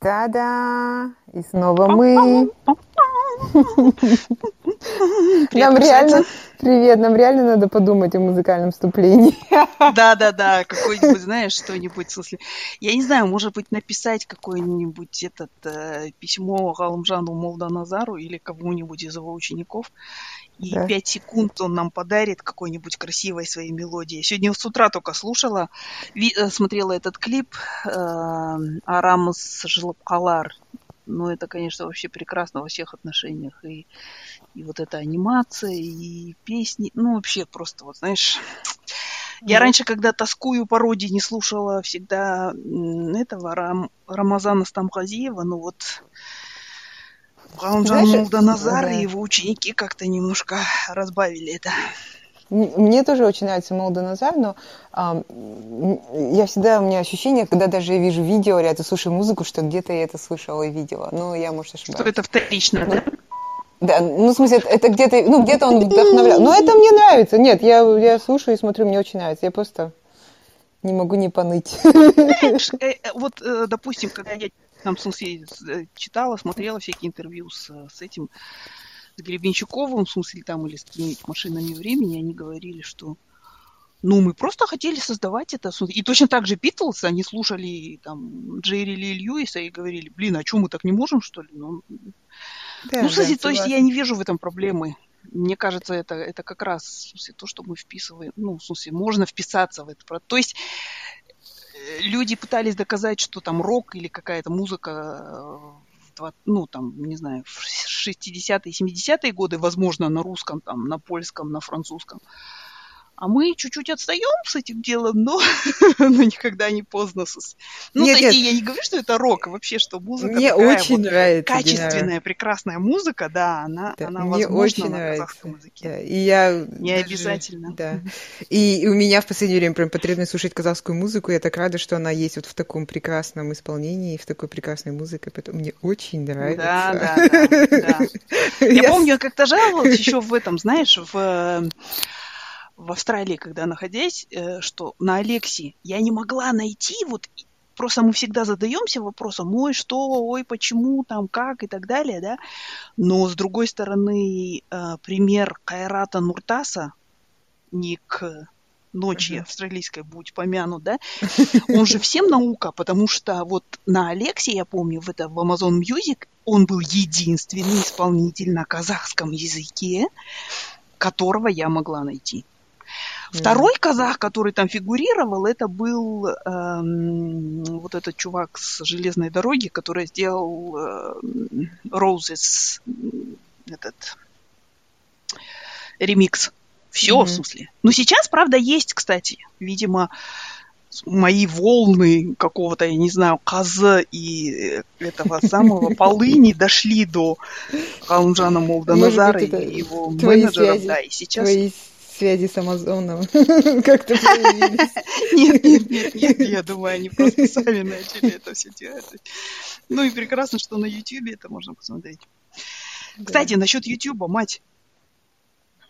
Та-да! И снова мы. Нам реально... Привет, нам реально надо подумать о музыкальном вступлении. Да-да-да, какой-нибудь, знаешь, что-нибудь, в смысле... Я не знаю, может быть, написать какое-нибудь этот э, письмо Галымжану Молданазару или кому-нибудь из его учеников, и да. 5 секунд он нам подарит какой-нибудь красивой своей мелодии. Сегодня с утра только слушала, э, смотрела этот клип э, Арамс Жилапкалар. Ну, это, конечно, вообще прекрасно во всех отношениях. И, и вот эта анимация, и песни. Ну, вообще просто, вот знаешь... Я раньше, когда тоскую по родине, слушала всегда этого Рам, Рамазана Стамхазиева, ну вот Галымжан Молданазар да. и его ученики как-то немножко разбавили это. Мне тоже очень нравится Молданазар, но а, я всегда, у меня ощущение, когда даже я вижу видео, или я слушаю музыку, что где-то я это слышала и видела. Но я, может, ошибаюсь. Что это вторично, да? Да, ну, в смысле, это где-то, ну, где-то он вдохновлял. Но это мне нравится. Нет, я, я слушаю и смотрю, мне очень нравится. Я просто не могу не поныть. Знаешь, э, э, вот, э, допустим, когда я там, в смысле, читала, смотрела всякие интервью с, с этим, с Гребенщиковым, в смысле, там, или с какими-нибудь машинами времени, они говорили, что ну, мы просто хотели создавать это. И точно так же Битлз, они слушали там Джерри Ли Льюиса и говорили, блин, а что мы так не можем, что ли? Ну, да, ну кстати, да, то есть я не вижу в этом проблемы. Мне кажется, это, это как раз в смысле, то, что мы вписываем, ну, в смысле, можно вписаться в это. То есть люди пытались доказать, что там рок или какая-то музыка э, ну, там, не знаю, в 60-е, 70-е годы, возможно, на русском, там, на польском, на французском. А мы чуть-чуть отстаем с этим делом, но, но никогда не поздно. Ну, нет, нет. я не говорю, что это рок, а вообще, что музыка Мне такая очень вот нравится. Качественная, да. прекрасная музыка, да, она, да, она мне возможна очень на нравится. казахском языке. Да, и я не даже, обязательно. Да. И, у меня в последнее время прям потребность слушать казахскую музыку. Я так рада, что она есть вот в таком прекрасном исполнении, в такой прекрасной музыке. Поэтому мне очень нравится. Да, да, да. да. Я помню, я как-то жаловалась еще в этом, знаешь, в в Австралии, когда находясь, э, что на Алексе я не могла найти вот просто мы всегда задаемся вопросом, ой, что, ой, почему, там, как и так далее, да. Но с другой стороны, э, пример Кайрата Нуртаса, не к ночи uh-huh. австралийской будь помянут, да, он же всем наука, потому что вот на Алексе, я помню, в, это, в Amazon Music он был единственный исполнитель на казахском языке, которого я могла найти. Второй казах, который там фигурировал, это был эм, вот этот чувак с железной дороги, который сделал э, Roses, этот ремикс. Все, mm-hmm. в смысле. Но сейчас, правда, есть, кстати, видимо, мои волны какого-то, я не знаю, коза и этого самого полыни дошли до Галымжана Молданазара и его менеджеров, да, и сейчас... Твои связи с Амазоном как-то появились. Нет, нет, нет, нет, я думаю, они просто сами начали это все делать. Ну и прекрасно, что на Ютьюбе это можно посмотреть. Кстати, насчет Ютьюба, мать.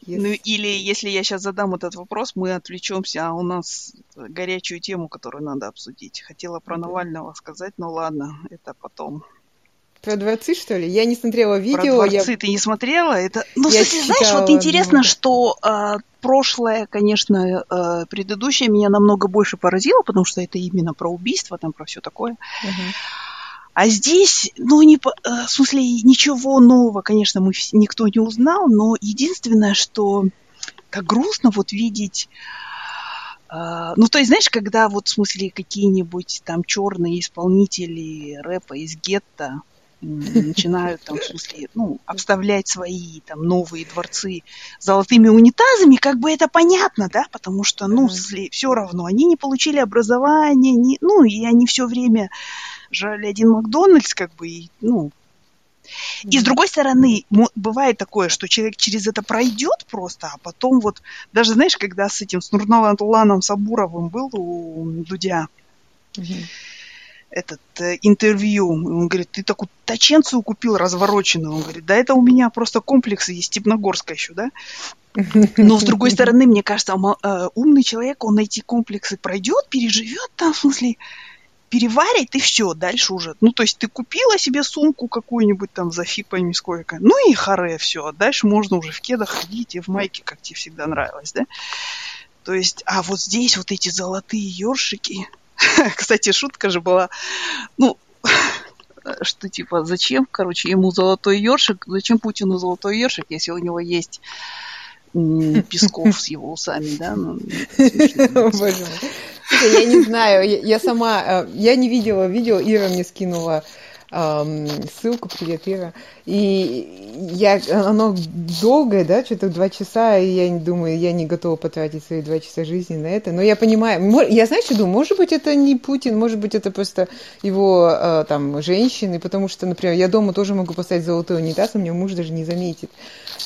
Yes. Ну или если я сейчас задам этот вопрос, мы отвлечемся, а у нас горячую тему, которую надо обсудить. Хотела про okay. Навального сказать, но ладно, это потом. Про дворцы, что ли? Я не смотрела видео. Про дворцы я... ты не смотрела? Это... Ну, я кстати, знаешь, вот интересно, много. что э, прошлое, конечно, э, предыдущее меня намного больше поразило, потому что это именно про убийство, там про все такое. Uh-huh. А здесь, ну, не, э, в смысле, ничего нового, конечно, мы никто не узнал, но единственное, что так грустно вот видеть Uh, ну, то есть, знаешь, когда вот, в смысле, какие-нибудь там черные исполнители рэпа из гетто начинают там, в смысле, ну, обставлять свои там новые дворцы золотыми унитазами, как бы это понятно, да, потому что, ну, mm-hmm. все равно, они не получили образование, не, ну, и они все время жали один Макдональдс, как бы, и, ну, и с другой стороны, бывает такое, что человек через это пройдет просто, а потом вот, даже знаешь, когда с этим, с Нурналаном Сабуровым был у Дудя, mm-hmm этот э, интервью. Он говорит, ты такую таченцию купил развороченную. Он говорит, да это у меня просто комплексы есть Степногорска еще, да? Но с другой стороны, мне кажется, э, умный человек, он эти комплексы пройдет, переживет там, в смысле, переварить, и все, дальше уже. Ну, то есть ты купила себе сумку какую-нибудь там за фи пойми сколько. Ну и харе, все. А дальше можно уже в кедах ходить и в майке, как тебе всегда нравилось, да? То есть, а вот здесь вот эти золотые ёршики. Кстати, шутка же была, ну, что типа, зачем, короче, ему золотой ёршик, зачем Путину золотой ёршик, если у него есть Песков с его усами, да? Ну, Боже мой. Я не знаю, я сама, э, я не видела видео, Ира мне скинула ссылку, привет, Ира. И я, оно долгое, да, что-то два часа, и я не думаю, я не готова потратить свои два часа жизни на это. Но я понимаю, я знаешь, что думаю, может быть, это не Путин, может быть, это просто его э, там женщины, потому что, например, я дома тоже могу поставить золотой унитаз, а у меня муж даже не заметит.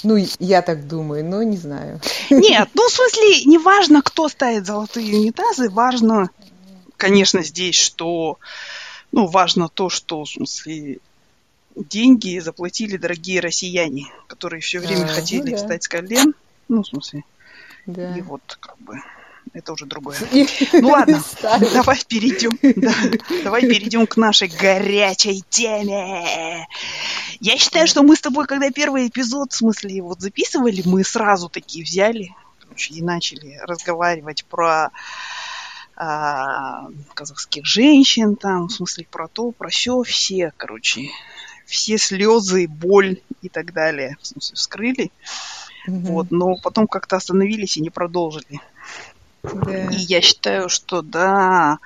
Ну, я так думаю, но не знаю. Нет, ну, в смысле, не важно, кто ставит золотые унитазы, важно, конечно, здесь, что ну, важно то, что, в смысле, деньги заплатили дорогие россияне, которые все время а, хотели ну, да. встать с колен. Ну, в смысле. Да. И вот, как бы, это уже другое. Ну ладно, давай перейдем. Да, давай перейдем к нашей горячей теме. Я считаю, что мы с тобой, когда первый эпизод, в смысле, вот записывали, мы сразу такие взяли, короче, и начали разговаривать про а, казахских женщин, там, в смысле, про то, про все, все, короче, все слезы, боль и так далее, в смысле, вскрыли. Mm-hmm. Вот, но потом как-то остановились и не продолжили. Yeah. И я считаю, что да,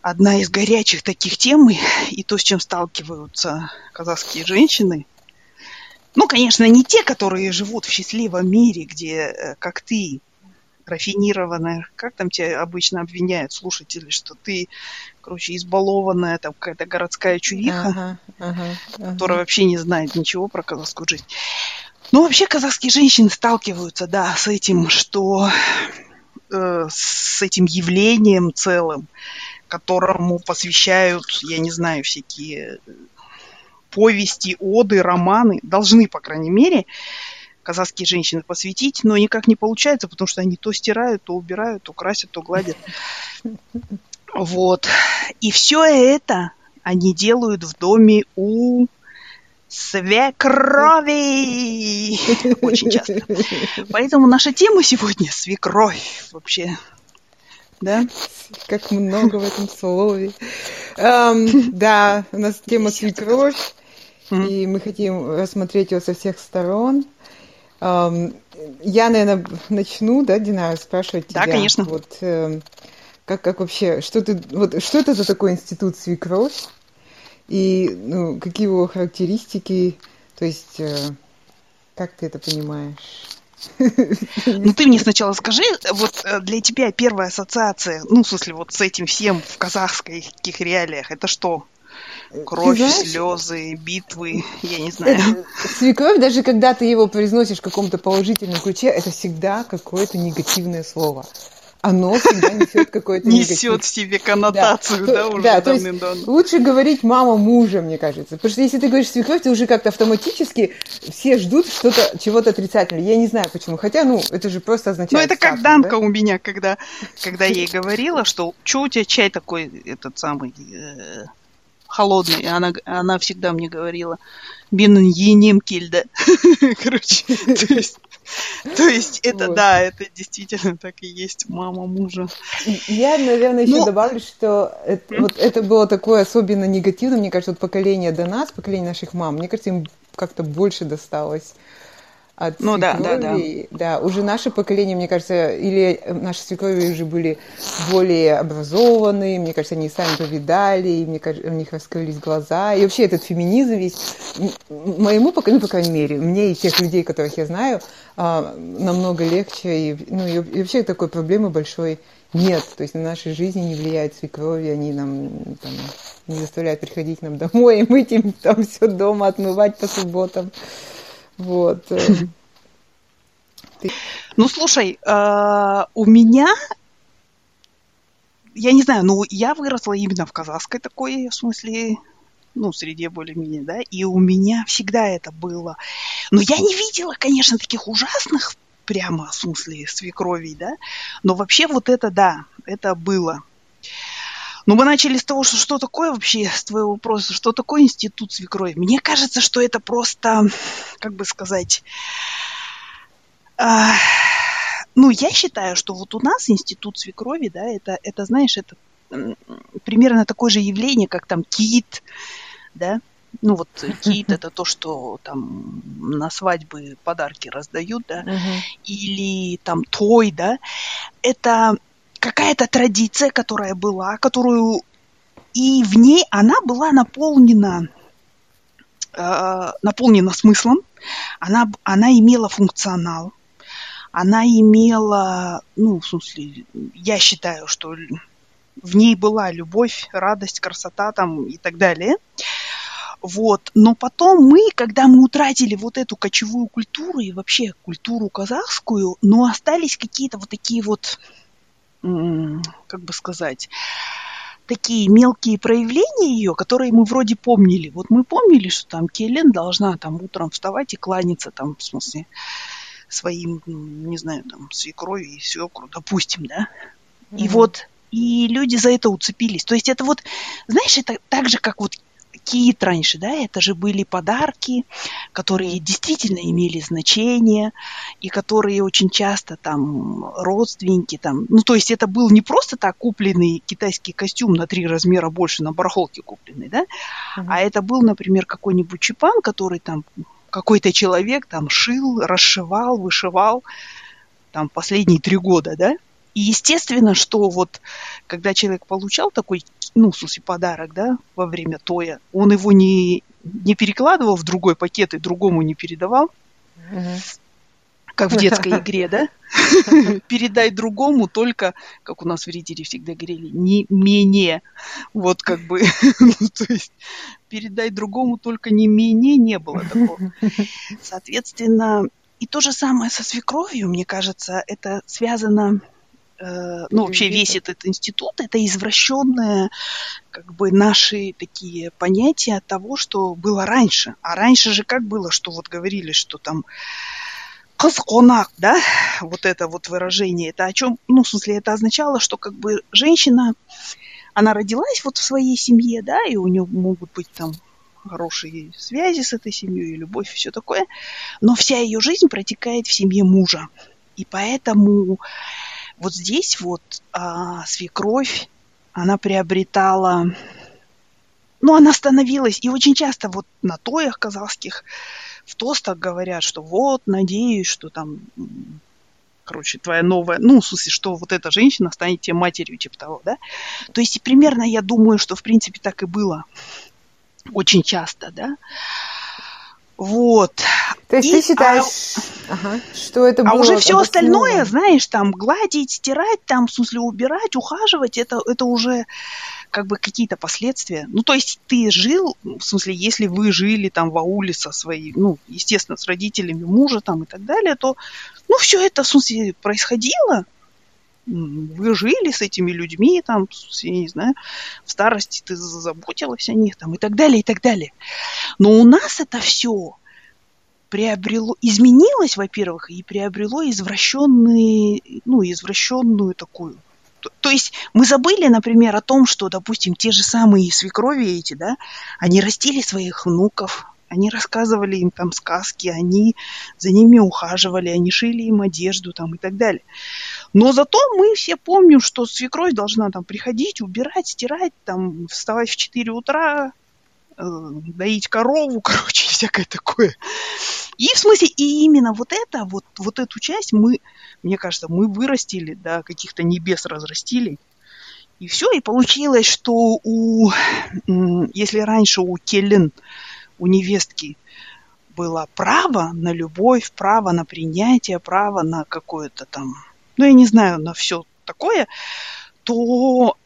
одна из горячих таких тем, и то, с чем сталкиваются казахские женщины, ну, конечно, не те, которые живут в счастливом мире, где, э, как ты, рафинированная, как там тебя обычно обвиняют слушатели, что ты, короче, избалованная, там какая-то городская чувиха, ага, ага, ага. которая вообще не знает ничего про казахскую жизнь. Ну, вообще казахские женщины сталкиваются, да, с этим, что э, с этим явлением целым, которому посвящают, я не знаю, всякие повести, оды, романы, должны, по крайней мере, казахские женщины посвятить, но никак не получается, потому что они то стирают, то убирают, то красят, то гладят. Вот. И все это они делают в доме у свекрови. Очень часто. Поэтому наша тема сегодня свекровь вообще. Да? Как много в этом слове. Um, да, у нас тема свекровь. И мы хотим рассмотреть ее со всех сторон. Я, наверное, начну, да, Дина, спрашивать тебя. Да, конечно. Вот, э, как, как вообще, что ты, вот, что это за такой институт свекровь? И ну, какие его характеристики? То есть, э, как ты это понимаешь? Ну, ты мне сначала скажи, вот э, для тебя первая ассоциация, ну, в смысле, вот с этим всем в казахских реалиях, это что? Кровь, знаешь, слезы, битвы, я не знаю. Свекровь, даже когда ты его произносишь в каком-то положительном ключе, это всегда какое-то негативное слово оно всегда несет какой-то Несет в себе коннотацию, да, да уже да, то есть лучше говорить мама мужа, мне кажется. Потому что если ты говоришь свекровь, ты уже как-то автоматически все ждут что-то, чего-то отрицательного. Я не знаю почему. Хотя, ну, это же просто означает... Ну, это как Данка да? у меня, когда, когда я ей говорила, что что у тебя чай такой, этот самый, э, холодный. Она, она всегда мне говорила, бин енем кельда. Короче, то есть, то есть это, вот. да, это действительно так и есть мама мужа. Я, наверное, еще. Ну, добавлю, что это, вот это было такое особенно негативно, мне кажется, вот поколение до нас, поколение наших мам, мне кажется, им как-то больше досталось от ну, свекрови. Да, да, да. да, уже наше поколение, мне кажется, или наши свекрови уже были более образованные, мне кажется, они сами повидали, и мне кажется, у них раскрылись глаза. И вообще этот феминизм весь, моему поколению, по крайней мере, мне и тех людей, которых я знаю, а, намного легче. И, ну, и вообще такой проблемы большой нет. То есть на нашей жизни не влияет свекрови, они нам там, не заставляют приходить нам домой и мыть им там все дома, отмывать по субботам. Вот. Э. Ну, слушай, э, у меня, я не знаю, ну, я выросла именно в казахской такой, в смысле, ну, среде более-менее, да, и у меня всегда это было. Но я не видела, конечно, таких ужасных прямо, в смысле, свекровей, да, но вообще вот это, да, это было. Ну, мы начали с того, что что такое вообще, с твоего вопроса, что такое институт свекрови. Мне кажется, что это просто, как бы сказать, э, ну, я считаю, что вот у нас институт свекрови, да, это, это знаешь, это примерно такое же явление, как там кит, да, ну вот кит это то, что там на свадьбы подарки раздают, да, или там той, да, это какая-то традиция, которая была, которую и в ней она была наполнена э, наполнена смыслом, она, она имела функционал, она имела, ну, в смысле, я считаю, что в ней была любовь, радость, красота там и так далее. Вот. Но потом мы, когда мы утратили вот эту кочевую культуру и вообще культуру казахскую, но остались какие-то вот такие вот, как бы сказать, такие мелкие проявления ее, которые мы вроде помнили. Вот мы помнили, что там Келлен должна там утром вставать и кланяться там, в смысле, своим, не знаю, там, свекрови и свекру, допустим, да. Mm-hmm. И вот и люди за это уцепились. То есть это вот, знаешь, это так же, как вот кит раньше, да, это же были подарки, которые действительно имели значение, и которые очень часто там родственники там, ну, то есть это был не просто так купленный китайский костюм на три размера больше на барахолке купленный, да, mm-hmm. а это был, например, какой-нибудь чипан, который там какой-то человек там шил, расшивал, вышивал там последние три года, да, и естественно, что вот когда человек получал такой, ну, в смысле, подарок, да, во время тоя, он его не, не перекладывал в другой пакет и другому не передавал, как в детской игре, да? Передай другому только, как у нас в Ридере всегда говорили, не менее. Вот как бы, ну, то есть передай другому только не менее не было такого. Соответственно, и то же самое со свекровью, мне кажется, это связано ну, вообще весь этот институт, это извращенные, как бы, наши такие понятия того, что было раньше. А раньше же как было, что вот говорили, что там кыз да, вот это вот выражение, это о чем, ну, в смысле, это означало, что как бы женщина, она родилась вот в своей семье, да, и у нее могут быть там хорошие связи с этой семьей, любовь, и все такое, но вся ее жизнь протекает в семье мужа. И поэтому вот здесь вот а, свекровь, она приобретала, ну, она становилась, и очень часто вот на тоях казахских в тостах говорят, что вот, надеюсь, что там, короче, твоя новая, ну, в смысле, что вот эта женщина станет тебе матерью, типа того, да? То есть, примерно я думаю, что, в принципе, так и было очень часто, да? Вот. То есть и, ты считаешь, а, ага, что это было... А уже все остальное, знаешь, там гладить, стирать, там, в смысле, убирать, ухаживать, это, это уже как бы какие-то последствия. Ну, то есть ты жил, в смысле, если вы жили там в ауле со своей, ну, естественно, с родителями мужа там и так далее, то, ну, все это, в смысле, происходило, вы жили с этими людьми, там, я не знаю, в старости ты заботилась о них, там, и так далее, и так далее. Но у нас это все приобрело, изменилось, во-первых, и приобрело извращенный, ну, извращенную такую. То, то есть мы забыли, например, о том, что, допустим, те же самые свекрови эти, да, они растили своих внуков, они рассказывали им там сказки, они за ними ухаживали, они шили им одежду там и так далее. Но зато мы все помним, что свекровь должна там приходить, убирать, стирать, там, вставать в 4 утра, э, доить корову, короче, всякое такое. И в смысле, и именно вот это, вот, вот эту часть мы, мне кажется, мы вырастили, да, каких-то небес разрастили. И все, и получилось, что у, если раньше у Келлен у невестки было право на любовь, право на принятие, право на какое-то там, ну, я не знаю, на все такое, то,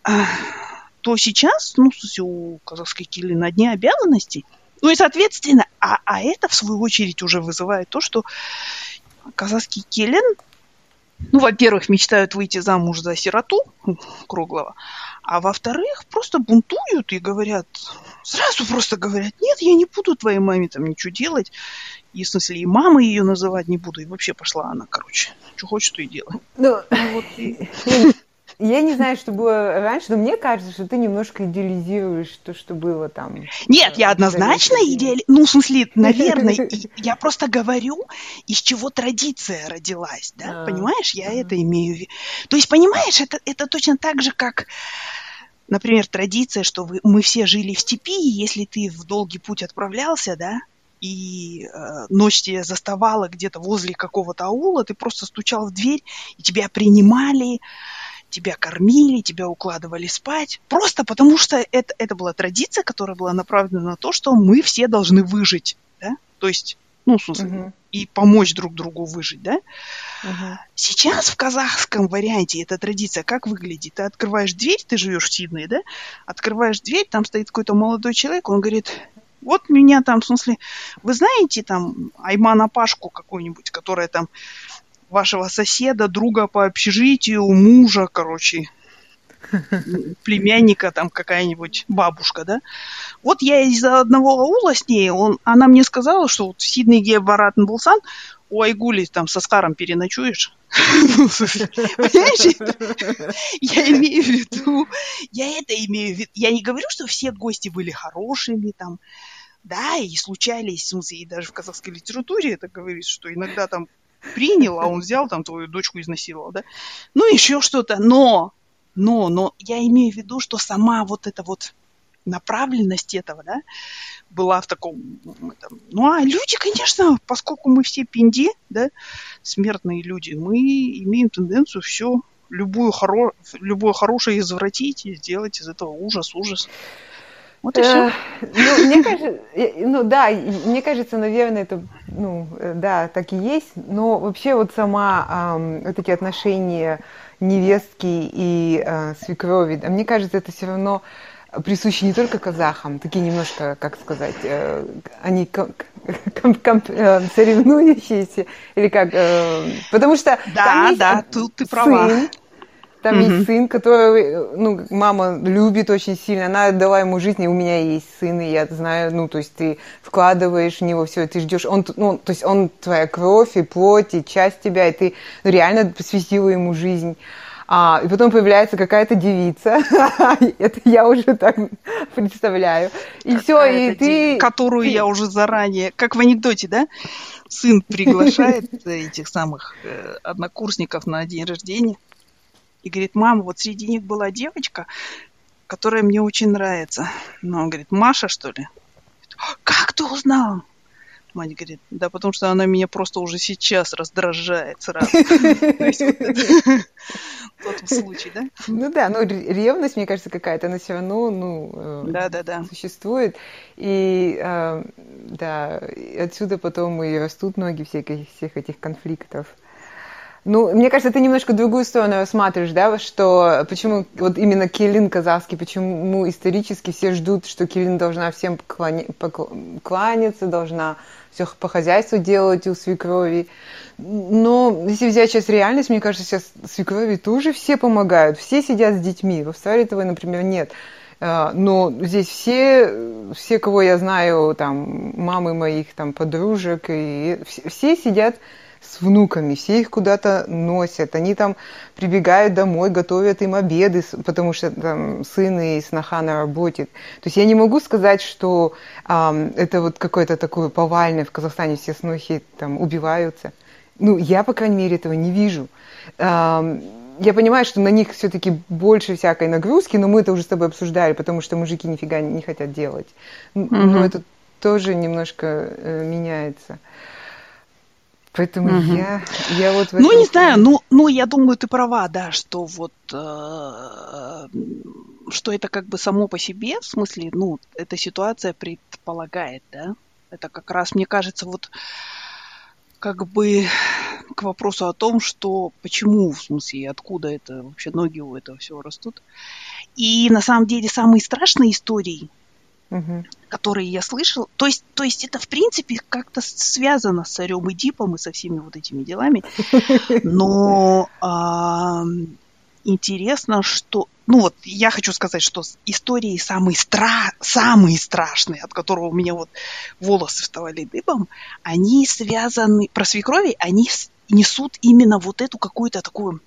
то сейчас, ну, у казахской кили на дне обязанностей, ну и, соответственно, а, а это, в свою очередь, уже вызывает то, что казахский келен, ну, во-первых, мечтают выйти замуж за сироту круглого, а во-вторых, просто бунтуют и говорят, сразу просто говорят, нет, я не буду твоей маме там ничего делать. И, в смысле, и мамы ее называть не буду. И вообще пошла она, короче. Что хочет, то и делай. Ну, ну вот, и... Я не знаю, что было раньше, но мне кажется, что ты немножко идеализируешь то, что было там. Нет, я однозначно идеализирую. Ну, в смысле, наверное, я просто говорю, из чего традиция родилась, да? А, Понимаешь, я это имею в виду. То есть, понимаешь, это, это точно так же, как например, традиция, что вы, мы все жили в степи, и если ты в долгий путь отправлялся, да, и э, ночь тебя заставала где-то возле какого-то аула, ты просто стучал в дверь, и тебя принимали, тебя кормили, тебя укладывали спать. Просто потому что это, это была традиция, которая была направлена на то, что мы все должны выжить. Да? То есть, ну, смысле, uh-huh. и помочь друг другу выжить, да? Сейчас в казахском варианте эта традиция как выглядит? Ты открываешь дверь, ты живешь в Сиднее, да? Открываешь дверь, там стоит какой-то молодой человек, он говорит, вот меня там, в смысле, вы знаете там Аймана Пашку какую-нибудь, которая там вашего соседа, друга по общежитию, мужа, короче, племянника, там какая-нибудь бабушка, да. Вот я из-за одного аула с ней, он, она мне сказала, что вот в Сиднейге Барат Булсан у Айгули там со Скаром переночуешь. Понимаешь? Я имею в виду, я это имею в виду. Я не говорю, что все гости были хорошими там, да, и случались, в смысле, и даже в казахской литературе это говорится, что иногда там принял, а он взял там твою дочку изнасиловал, да? Ну, еще что-то. Но, но, но я имею в виду, что сама вот эта вот направленность этого, да, была в таком... Там, ну, а люди, конечно, поскольку мы все пинди, да, смертные люди, мы имеем тенденцию все, любую хоро... любое хорошее извратить и сделать из этого ужас, ужас. Вот и все. Э, ну, мне кажется, ну да, мне кажется, наверное, это, ну, э, да, так и есть, но вообще вот сама вот эти отношения невестки и э, свекрови, мне кажется, это все равно присущи не только казахам, такие немножко, как сказать, они соревнующиеся, или как, потому что да, да, тут ты права. Сын, там mm-hmm. есть сын, который, ну, мама любит очень сильно, она отдала ему жизнь, и у меня есть сын, и я знаю, ну, то есть ты вкладываешь в него все, ты ждешь, он, ну, то есть он твоя кровь и плоть, и часть тебя, и ты ну, реально посвятила ему жизнь. А, и потом появляется какая-то девица, это я уже так представляю. И все, и ты... Которую я уже заранее, как в анекдоте, да? Сын приглашает этих самых э, однокурсников на день рождения и говорит, мама, вот среди них была девочка, которая мне очень нравится. Ну, он говорит, Маша, что ли? Как ты узнал? Мать говорит, да потому что она меня просто уже сейчас раздражает сразу. Тот случай, да? Ну да, ну ревность, мне кажется, какая-то, она все равно, ну, да, да, да. существует. И э, да, отсюда потом и растут ноги всех этих конфликтов. Ну, мне кажется, ты немножко другую сторону рассматриваешь, да, что почему вот именно Келин казахский, почему исторически все ждут, что Келин должна всем поклоня... кланяться, должна все по хозяйству делать у свекрови. Но если взять сейчас реальность, мне кажется, сейчас свекрови тоже все помогают, все сидят с детьми. В Австралии этого, например, нет. А, но здесь все, все, кого я знаю, там, мамы моих там, подружек, и все сидят с внуками, все их куда-то носят, они там прибегают домой, готовят им обеды, потому что там сын и сноха на работе. То есть я не могу сказать, что э, это вот какое-то такое повальное в Казахстане все снохи там убиваются. Ну, я, по крайней мере, этого не вижу. Э, я понимаю, что на них все-таки больше всякой нагрузки, но мы это уже с тобой обсуждали, потому что мужики нифига не хотят делать. Mm-hmm. Но это тоже немножко э, меняется. Поэтому угу. я, я вот... ну, не знаю, ну, ну, я думаю, ты права, да, что вот, э, что это как бы само по себе, в смысле, ну, эта ситуация предполагает, да, это как раз, мне кажется, вот как бы к вопросу о том, что почему, в смысле, откуда это вообще ноги у этого всего растут. И на самом деле самые страшные истории, угу. которые я слышал. То есть, то есть это, в принципе, как-то связано с царем и Дипом и со всеми вот этими делами. Но а, интересно, что... Ну вот, я хочу сказать, что истории самые, стра... самые страшные, от которого у меня вот волосы вставали дыбом, они связаны... Про свекрови, они несут именно вот эту какую-то такую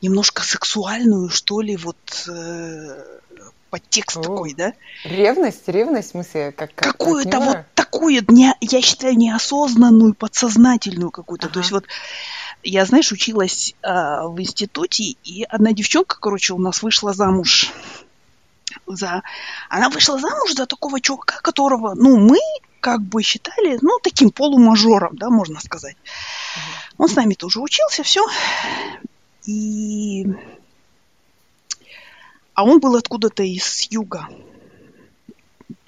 немножко сексуальную, что ли, вот э, подтекст О, такой, да? Ревность, ревность, в смысле, как, как Какую-то вот такую, не, я считаю, неосознанную, подсознательную какую-то. Ага. То есть вот я, знаешь, училась э, в институте, и одна девчонка, короче, у нас вышла замуж за... Она вышла замуж за такого чувака, которого, ну, мы как бы считали, ну, таким полумажором, да, можно сказать. Uh-huh. Он с нами тоже учился, все. И а он был откуда-то из юга.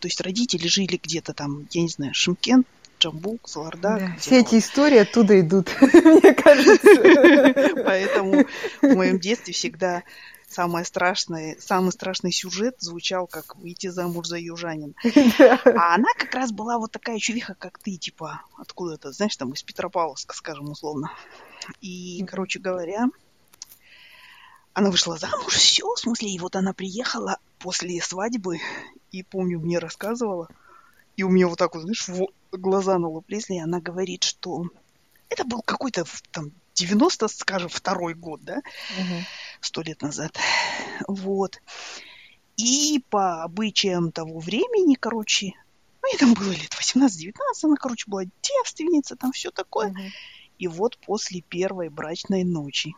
То есть родители жили где-то там, я не знаю, Шимкент, Джамбук, Салардак. Да, все эти истории оттуда идут, мне кажется. Поэтому в моем детстве всегда самое страшное, самый страшный сюжет звучал как выйти замуж за южанин. А она как раз была вот такая чувиха, как ты, типа, откуда-то, знаешь, там из Петропавловска, скажем условно. И, короче говоря, она вышла замуж, все, в смысле, и вот она приехала после свадьбы, и помню, мне рассказывала, и у меня вот так вот, знаешь, глаза налуплись, и она говорит, что это был какой-то там 90, скажем, второй год, да, сто угу. лет назад, вот. И по обычаям того времени, короче, ну, ей там было лет 18-19, она, короче, была девственница, там все такое. Угу. И вот после первой брачной ночи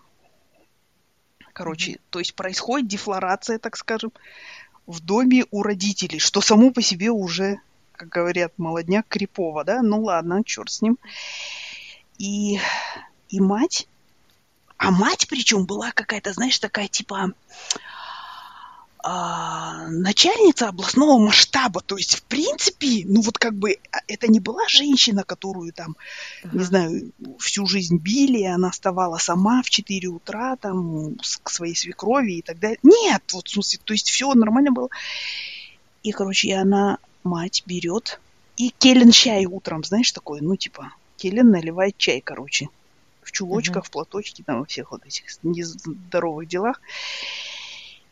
Короче, mm-hmm. то есть происходит дефлорация, так скажем, в доме у родителей, что само по себе уже, как говорят, молодняк крипово, да? Ну ладно, черт с ним. И, и мать, а мать причем была какая-то, знаешь, такая типа а, начальница областного масштаба. То есть, в принципе, ну вот как бы а, это не была женщина, которую там, uh-huh. не знаю, всю жизнь били, она вставала сама в 4 утра там к своей свекрови и так далее. Нет, вот в смысле, то есть все нормально было. И, короче, она, мать, берет и келен чай утром, знаешь, такой, ну типа, келен наливает чай, короче, в чулочках, uh-huh. в платочке, там, во всех вот этих нездоровых делах.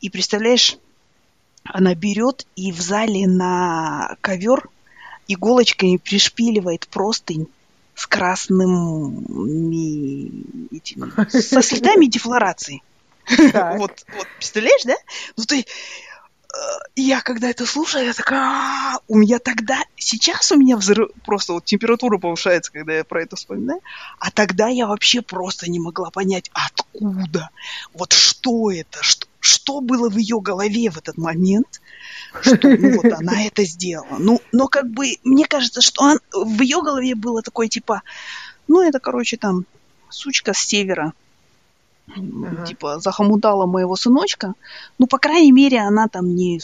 И представляешь, она берет и в зале на ковер иголочками пришпиливает простынь с красными этими, со следами дефлорации. Вот, вот, представляешь, да? Ну ты, я когда это слушаю, я такая, у меня тогда, сейчас у меня взрыв, просто вот температура повышается, когда я про это вспоминаю, а тогда я вообще просто не могла понять, откуда, вот что это, что, что было в ее голове в этот момент, что ну, вот она это сделала. Ну, но как бы, мне кажется, что он, в ее голове было такое типа, ну это, короче, там, сучка с севера, ага. типа, захомутала моего сыночка. Ну, по крайней мере, она там не...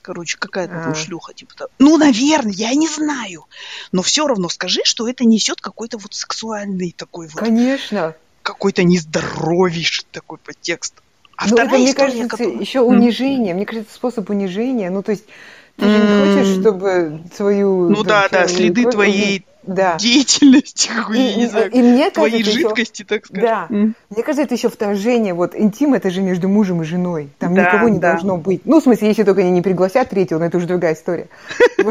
Короче, какая-то там шлюха, типа там. Ну, наверное, я не знаю. Но все равно скажи, что это несет какой-то вот сексуальный такой вот... Конечно. Какой-то нездоровейший такой подтекст. А Но это, мне кажется, которая... еще унижение. Мне кажется, способ унижения. Ну, то есть ты же не хочешь, чтобы свою... Ну да, да, следы твоей да. деятельности, какой, и, не знаю, и мне твоей кажется, жидкости, еще, так сказать. Да. Mm. Мне кажется, это еще вторжение. Вот интим это же между мужем и женой. Там да, никого не да. должно быть. Ну, в смысле, если только они не пригласят третьего, но это уже другая история.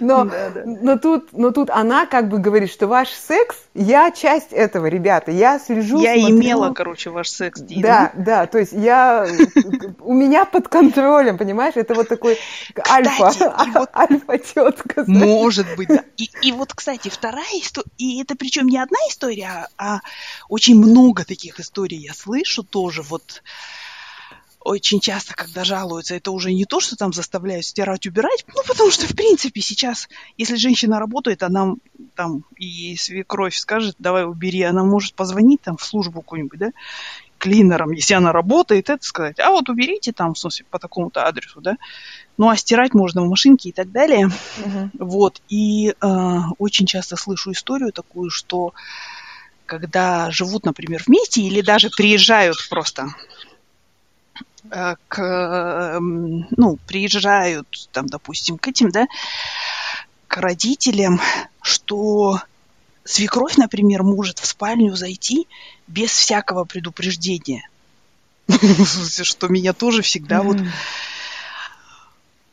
Но, но, тут, но тут она как бы говорит, что ваш секс, я часть этого, ребята. Я слежу, Я смотрю. имела, короче, ваш секс. Да, да, то есть я... У меня под контролем, понимаешь? Это вот такой альфа, альфа-тетка. Может быть, да. И вот, кстати, вторая история, и это причем не одна история, а очень много таких историй я слышу тоже. Вот очень часто, когда жалуются, это уже не то, что там заставляют стирать, убирать, ну, потому что, в принципе, сейчас, если женщина работает, она там и свекровь скажет, давай убери, она может позвонить там в службу какую-нибудь, да, клинером, если она работает, это сказать, а вот уберите там, в смысле, по такому-то адресу, да, ну, а стирать можно в машинке и так далее. Uh-huh. Вот. И э, очень часто слышу историю такую, что когда живут, например, вместе или даже приезжают просто э, к, э, ну, приезжают там, допустим, к этим, да, к родителям, что свекровь, например, может в спальню зайти без всякого предупреждения. Что меня тоже всегда вот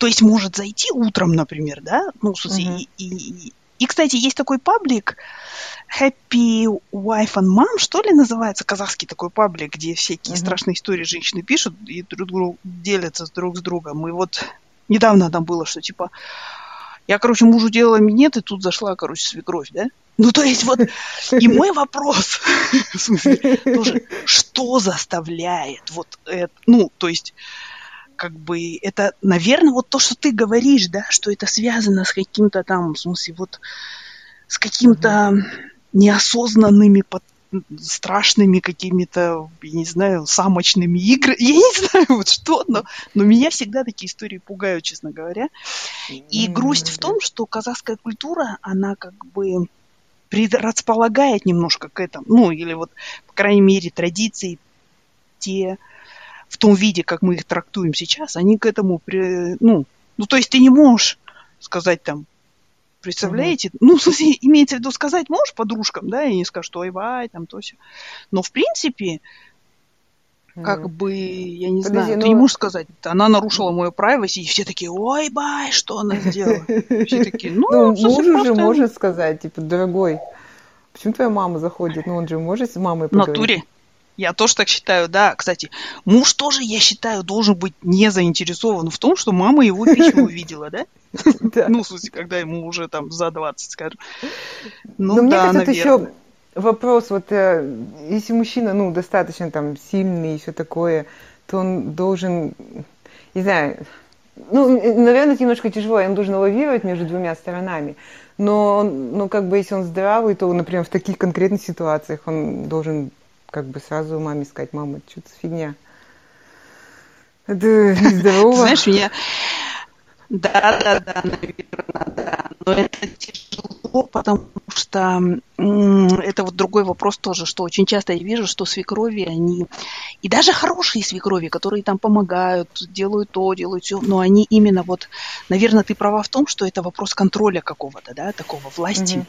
то есть может зайти утром, например, да, ну, и, И, кстати, есть такой паблик Happy Wife and Mom, что ли, называется, казахский такой паблик, где всякие mm-hmm. страшные истории женщины пишут и друг другу делятся друг с другом. И вот недавно там было, что типа я, короче, мужу делала минет, и тут зашла, короче, свекровь, да? Ну, то есть вот, и мой вопрос, в смысле, тоже, что заставляет вот это, ну, то есть, как бы, это, наверное, вот то, что ты говоришь, да, что это связано с каким-то там, в смысле, вот, с каким-то неосознанными под страшными какими-то, я не знаю, самочными играми. Я не знаю, вот что, но, но меня всегда такие истории пугают, честно говоря. И грусть в том, что казахская культура, она как бы предрасполагает немножко к этому. Ну, или вот, по крайней мере, традиции те в том виде, как мы их трактуем сейчас, они к этому, при, ну, ну, то есть ты не можешь сказать там, Представляете? Mm-hmm. Ну, в смысле, имеется в виду сказать можешь подружкам, да, и не скажешь, что ой, бай, там, то все. Но, в принципе, как mm-hmm. бы, я не Подожди, знаю, ну... ты не можешь сказать, она нарушила мою privacy, и все такие, ой, бай, что она сделала? Все такие, ну, ну мужу же можно сказать, типа, дорогой, почему твоя мама заходит? Ну, он же может с мамой поговорить. В натуре. Я тоже так считаю, да. Кстати, муж тоже, я считаю, должен быть не заинтересован в том, что мама его письмо увидела, да? Ну, в смысле, когда ему уже там за 20, скажем. Ну, Но мне кажется, это еще вопрос, вот э, если мужчина, ну, достаточно там сильный и все такое, то он должен, не знаю, ну, наверное, немножко тяжело, он должен лавировать между двумя сторонами. Но, ну, как бы, если он здравый, то, например, в таких конкретных ситуациях он должен как бы сразу маме сказать, мама, это что-то фигня. Это нездорово. Знаешь, меня... Да, да, да, наверное, да. Но это тяжело, потому что это вот другой вопрос тоже, что очень часто я вижу, что свекрови, они, и даже хорошие свекрови, которые там помогают, делают то, делают все, но они именно вот, наверное, ты права в том, что это вопрос контроля какого-то, да, такого власти. Mm-hmm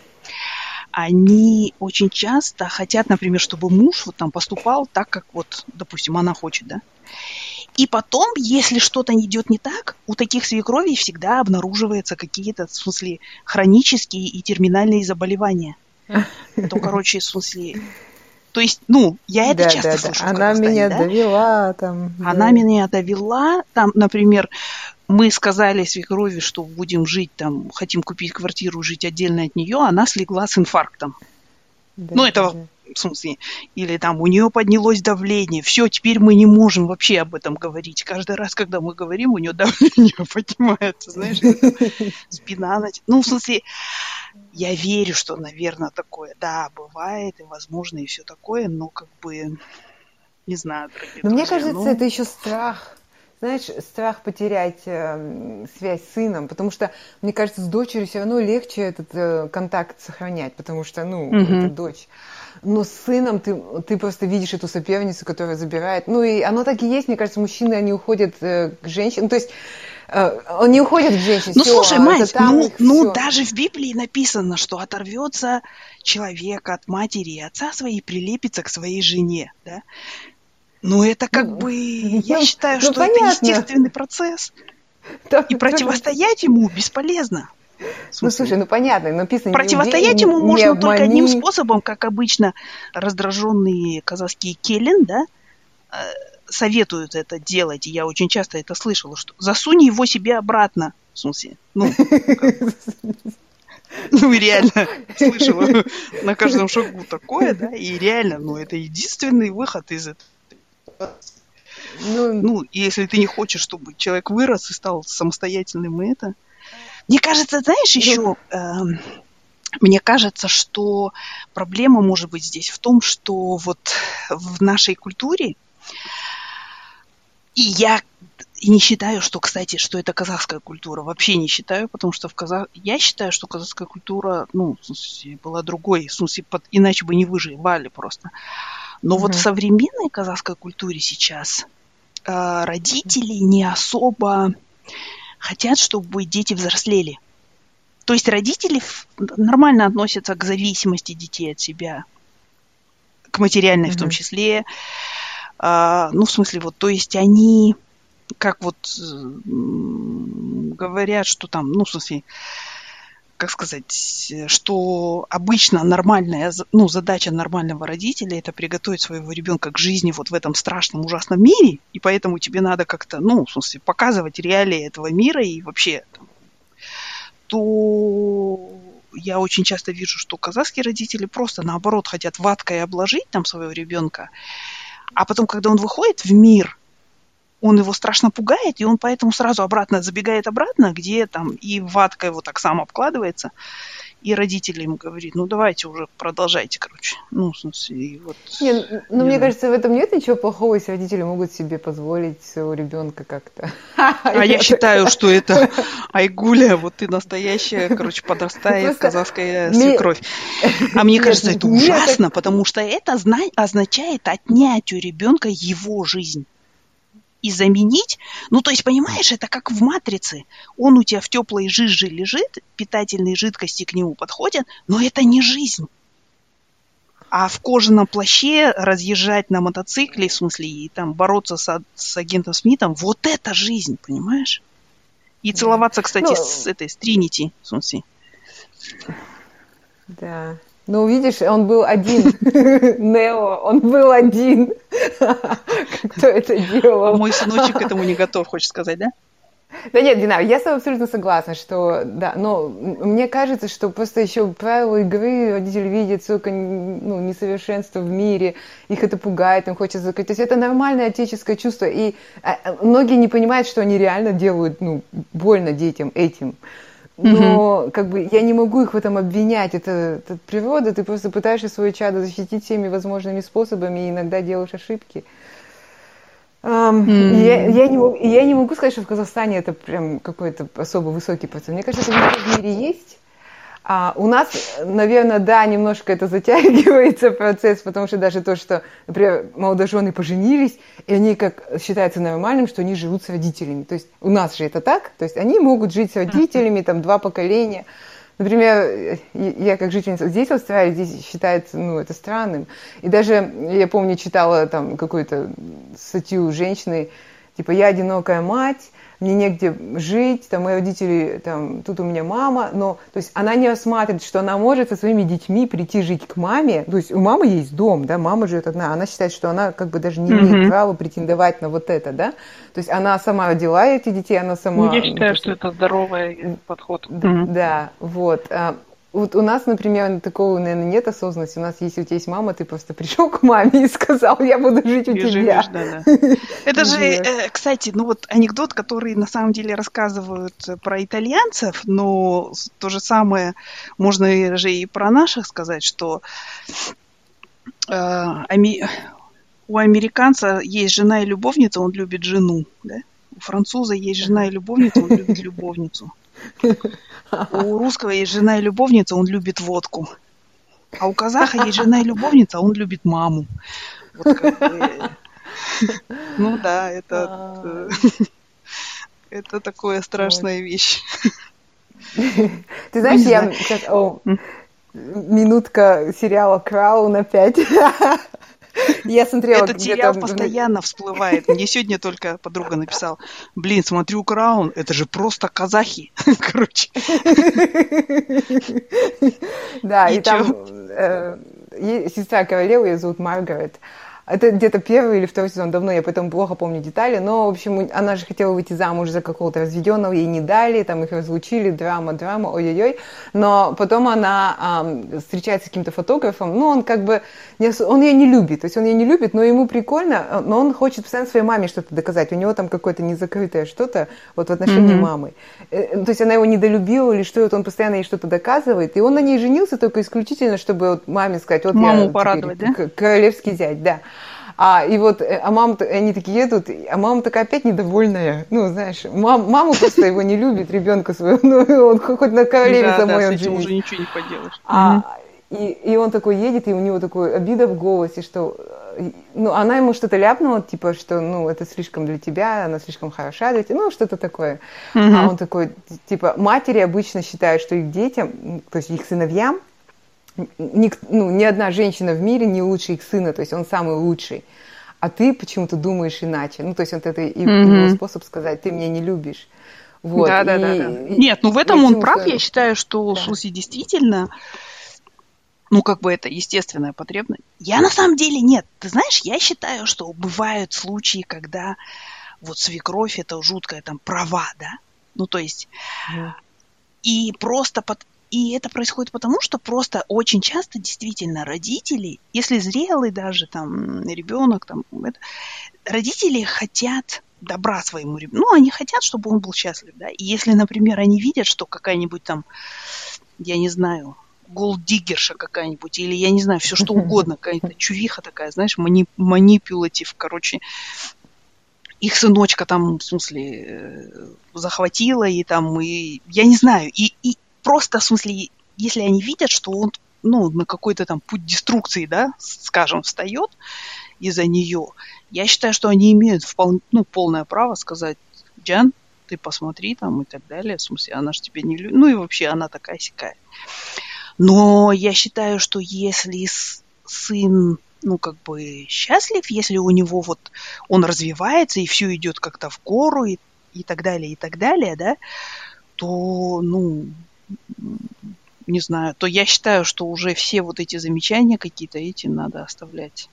они очень часто хотят, например, чтобы муж вот там поступал так, как вот, допустим, она хочет, да. И потом, если что-то идет не так, у таких свекровей всегда обнаруживаются какие-то, в смысле, хронические и терминальные заболевания. То, короче, в смысле, то есть, ну, я это да, часто да, слышу. Да. Она меня да? довела там. Она да. меня довела, там, например, мы сказали свекрови, что будем жить там, хотим купить квартиру, жить отдельно от нее, она слегла с инфарктом. Да, ну, это да. в смысле, или там у нее поднялось давление, все, теперь мы не можем вообще об этом говорить. Каждый раз, когда мы говорим, у нее давление поднимается, знаешь, спина. Ну, в смысле, я верю, что, наверное, такое, да, бывает, и возможно, и все такое, но как бы, не знаю. Но мне кажется, ну... это еще страх знаешь, страх потерять э, связь с сыном, потому что, мне кажется, с дочерью все равно легче этот э, контакт сохранять, потому что, ну, mm-hmm. это дочь. Но с сыном ты, ты просто видишь эту соперницу, которая забирает. Ну, и оно так и есть, мне кажется, мужчины, они уходят э, к женщинам. То есть э, он не уходит к женщине. Ну, слушай, а мать, ну, ну даже в Библии написано, что оторвется человек от матери и отца своей, прилепится к своей жене, да? Ну, это как ну, бы, я ну, считаю, ну, что понятно. это естественный процесс. Да, и противостоять ему бесполезно. Ну, слушай, ну понятно, написано... Противостоять ему не можно только одним способом, как обычно раздраженные казахские келен, да, э, советуют это делать, и я очень часто это слышала, что засунь его себе обратно. В смысле, ну, ну, реально, слышала на каждом шагу такое, да, и реально, ну, это единственный выход из этого ну, ну, если ты не хочешь, чтобы человек вырос и стал самостоятельным, и это... Мне кажется, знаешь, еще... Э, эм, мне кажется, что проблема может быть здесь в том, что вот в нашей культуре, и я не считаю, что, кстати, что это казахская культура. Вообще не считаю, потому что в Казах... я считаю, что казахская культура, ну, в смысле, была другой, в смысле, под... иначе бы не выживали просто. Но вот в современной казахской культуре сейчас э, родители не особо хотят, чтобы дети взрослели. То есть родители нормально относятся к зависимости детей от себя, к материальной mm в том числе. А, ну, в смысле, вот, то есть они, как вот говорят, что там, ну, в смысле, как сказать, что обычно нормальная, ну, задача нормального родителя это приготовить своего ребенка к жизни вот в этом страшном, ужасном мире, и поэтому тебе надо как-то, ну, в смысле, показывать реалии этого мира и вообще, там, то я очень часто вижу, что казахские родители просто наоборот хотят ваткой обложить там своего ребенка, а потом, когда он выходит в мир, он его страшно пугает, и он поэтому сразу обратно забегает обратно, где там и ватка его так сам обкладывается, и родители ему говорит, ну давайте уже продолжайте, короче. Ну, в смысле, и вот... Не, ну, ну мне кажется, в этом нет ничего плохого, если родители могут себе позволить своего ребенка как-то. А я считаю, что это Айгуля, вот ты настоящая, короче, подрастает казахская свекровь. А мне кажется, это ужасно, потому что это означает отнять у ребенка его жизнь и заменить. Ну, то есть, понимаешь, это как в матрице. Он у тебя в теплой жиже лежит, питательные жидкости к нему подходят, но это не жизнь. А в кожаном плаще разъезжать на мотоцикле, в смысле, и там бороться с, с агентом Смитом, вот это жизнь, понимаешь? И целоваться, кстати, ну, с этой, с Тринити, в смысле. Да. Ну, видишь, он был один. Нео, он был один. Кто это делал? Мой сыночек к этому не готов, хочешь сказать, да? Да нет, Дина, я с тобой абсолютно согласна, что, да, но мне кажется, что просто еще правила игры родители видят столько ну, несовершенства в мире, их это пугает, им хочется закрыть. То есть это нормальное отеческое чувство, и а, а, многие не понимают, что они реально делают, ну, больно детям этим но mm-hmm. как бы я не могу их в этом обвинять. Это, это природа, ты просто пытаешься свое чадо защитить всеми возможными способами, и иногда делаешь ошибки. Um, mm-hmm. я, я, не, я не могу сказать, что в Казахстане это прям какой-то особо высокий процент. Мне кажется, это в мире есть. А у нас, наверное, да, немножко это затягивается процесс, потому что даже то, что, например, молодожены поженились, и они как считается нормальным, что они живут с родителями. То есть у нас же это так, то есть они могут жить с родителями, там, два поколения. Например, я как жительница здесь в Австралии, здесь считается, ну, это странным. И даже, я помню, читала там какую-то статью женщины, типа, я одинокая мать, мне негде жить, там мои родители, там, тут у меня мама, но, то есть она не рассматривает, что она может со своими детьми прийти жить к маме, то есть у мамы есть дом, да, мама живет одна, она считает, что она как бы даже не имеет mm-hmm. права претендовать на вот это, да, то есть она сама родила этих детей, она сама... Я считаю, что это здоровый подход. Да, mm-hmm. да вот. Вот у нас, например, такого, наверное, нет осознанности. У нас, если у тебя есть мама, ты просто пришел к маме и сказал, я буду жить у и тебя. Живешь, да, да. Это же, э, кстати, ну вот анекдот, который на самом деле рассказывают про итальянцев, но то же самое можно же и про наших сказать, что э, у американца есть жена и любовница, он любит жену, да? У француза есть жена и любовница, он любит любовницу. У русского есть жена и любовница, он любит водку. А у казаха есть жена и любовница, он любит маму. Вот как бы... Ну да, это... Это такая страшная вещь. Ты знаешь, я сейчас... Минутка сериала «Краун» опять. Я смотрела Этот сериал постоянно всплывает. Мне сегодня только подруга написала, блин, смотрю Краун, это же просто казахи. Короче. Да, и там э, сестра королевы, ее зовут Маргарет. Это где-то первый или второй сезон, давно я поэтому плохо помню детали, но, в общем, она же хотела выйти замуж за какого-то разведенного, ей не дали, там их разлучили, драма, драма, ой-ой-ой, но потом она эм, встречается с каким-то фотографом, ну, он как бы, не, он ее не любит, то есть он ее не любит, но ему прикольно, но он хочет постоянно своей маме что-то доказать, у него там какое-то незакрытое что-то вот в отношении mm-hmm. мамы, э, то есть она его недолюбила или что, вот он постоянно ей что-то доказывает, и он на ней женился только исключительно, чтобы вот маме сказать, вот Маму я порадовать, теперь, да? королевский зять, да. А, и вот, э, а мама, они такие едут, а мама такая опять недовольная. Ну, знаешь, мам, мама просто его не любит, ребенка своего. Ну, он хоть на королеве да, самой да, он с этим уже ничего не поделаешь. А, и, и он такой едет, и у него такой обида в голосе, что э, ну, она ему что-то ляпнула, типа, что, ну, это слишком для тебя, она слишком хороша для тебя, ну, что-то такое. Mm-hmm. А он такой, типа, матери обычно считают, что их детям, то есть их сыновьям, ни, ну, ни одна женщина в мире не лучше их сына, то есть он самый лучший. А ты почему-то думаешь иначе. Ну, то есть вот это mm-hmm. его способ сказать, ты меня не любишь. Вот. Да, да, и, да, да. Нет, ну в этом он прав. Я считаю, что да. Суси действительно ну, как бы это естественная потребность. Я на самом деле нет. Ты знаешь, я считаю, что бывают случаи, когда вот свекровь это жуткая там права, да? Ну, то есть... Mm. И просто под, и это происходит потому, что просто очень часто действительно родители, если зрелый даже там ребенок, там, это, родители хотят добра своему ребенку. Ну, они хотят, чтобы он был счастлив, да. И если, например, они видят, что какая-нибудь там, я не знаю, голдиггерша какая-нибудь, или я не знаю, все что угодно, какая-то чувиха такая, знаешь, мани манипулятив, короче, их сыночка там, в смысле, э, захватила, и там, и я не знаю, и, и просто, в смысле, если они видят, что он, ну, на какой-то там путь деструкции, да, скажем, встает из-за нее, я считаю, что они имеют вполне, ну, полное право сказать, Джан, ты посмотри там и так далее, в смысле, она же тебе не любит, ну и вообще она такая сякая. Но я считаю, что если сын, ну, как бы счастлив, если у него вот он развивается и все идет как-то в гору и, и так далее, и так далее, да, то, ну, не знаю, то я считаю, что уже все вот эти замечания какие-то эти надо оставлять.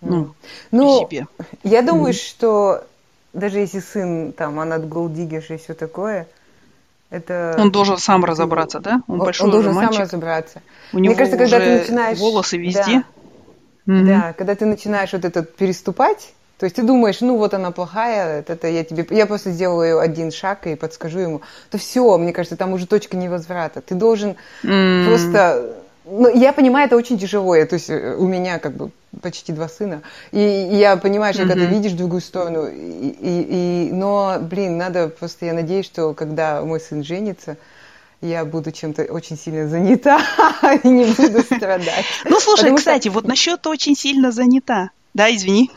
Ну, ну себе. я думаю, mm. что даже если сын там, она от голдигиш и все такое, это... Он должен сам разобраться, да? Он, он большой он должен мальчик. сам разобраться. У Мне него кажется, когда ты начинаешь... волосы везде. Да, mm-hmm. да, когда ты начинаешь вот этот переступать, то есть ты думаешь, ну вот она плохая, это я тебе, я просто сделаю один шаг и подскажу ему, то все, мне кажется, там уже точка невозврата. Ты должен mm. просто, ну я понимаю, это очень тяжело, я, то есть у меня как бы почти два сына, и, и я понимаю, что mm-hmm. когда ты видишь другую сторону, и, и, и, но, блин, надо просто, я надеюсь, что когда мой сын женится, я буду чем-то очень сильно занята и не буду страдать. Ну, слушай, кстати, вот насчет очень сильно занята. Да, извини.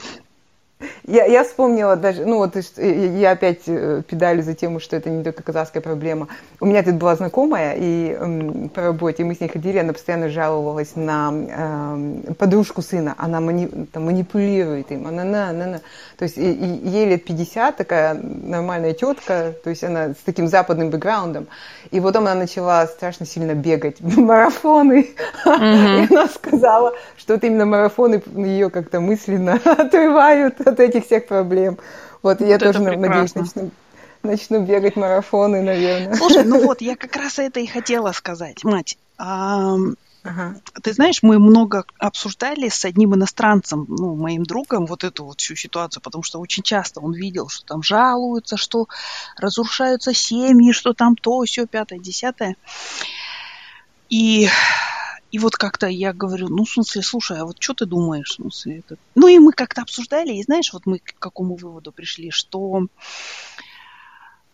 Я, я вспомнила даже, ну вот я опять э, педалю за тему, что это не только казахская проблема. У меня тут была знакомая и по работе, мы с ней ходили, она постоянно жаловалась на э, подружку сына, она мани, там, манипулирует им, она на, на, на. То есть и, и ей лет 50, такая нормальная тетка, то есть она с таким западным бэкграундом. И потом она начала страшно сильно бегать в марафоны. Mm-hmm. И она сказала, что вот именно марафоны ее как-то мысленно отрывают от этих всех проблем. Вот, вот я тоже надеюсь, начну, начну бегать марафоны, наверное. Слушай, ну вот, я как раз это и хотела сказать, мать. А, ага. Ты знаешь, мы много обсуждали с одним иностранцем, ну, моим другом, вот эту вот всю ситуацию, потому что очень часто он видел, что там жалуются, что разрушаются семьи, что там то, все, пятое, десятое. И и вот как-то я говорю, ну, в смысле, слушай, а вот что ты думаешь, в смысле, это... Ну, и мы как-то обсуждали, и знаешь, вот мы к какому выводу пришли, что,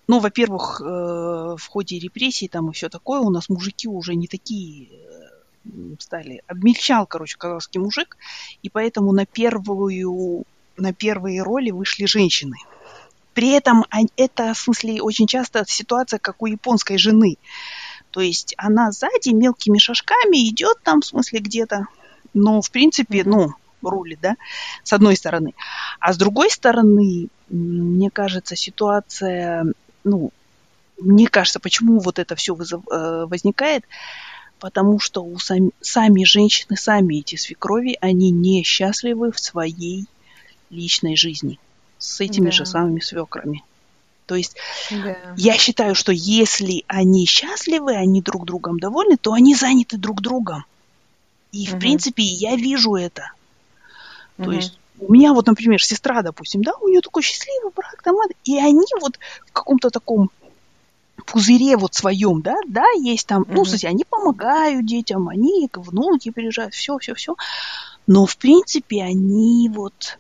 ну, во-первых, э, в ходе репрессий там и все такое, у нас мужики уже не такие э, стали. Обмельчал, короче, казахский мужик, и поэтому на первую, на первые роли вышли женщины. При этом это, в смысле, очень часто ситуация, как у японской жены. То есть она сзади мелкими шажками идет там, в смысле, где-то, но, в принципе, ну, рулит, да, с одной стороны. А с другой стороны, мне кажется, ситуация, ну, мне кажется, почему вот это все вызов, э, возникает, потому что у сами, сами женщины, сами эти свекрови, они несчастливы в своей личной жизни с этими да. же самыми свекрами. То есть да. я считаю, что если они счастливы, они друг другом довольны, то они заняты друг другом. И, угу. в принципе, я вижу это. То угу. есть у меня вот, например, сестра, допустим, да, у нее такой счастливый брак, там, и они вот в каком-то таком пузыре вот своем, да, да, есть там, mm-hmm. ну, кстати, они помогают детям, они внуки приезжают, все, все, все. Но, в принципе, они вот,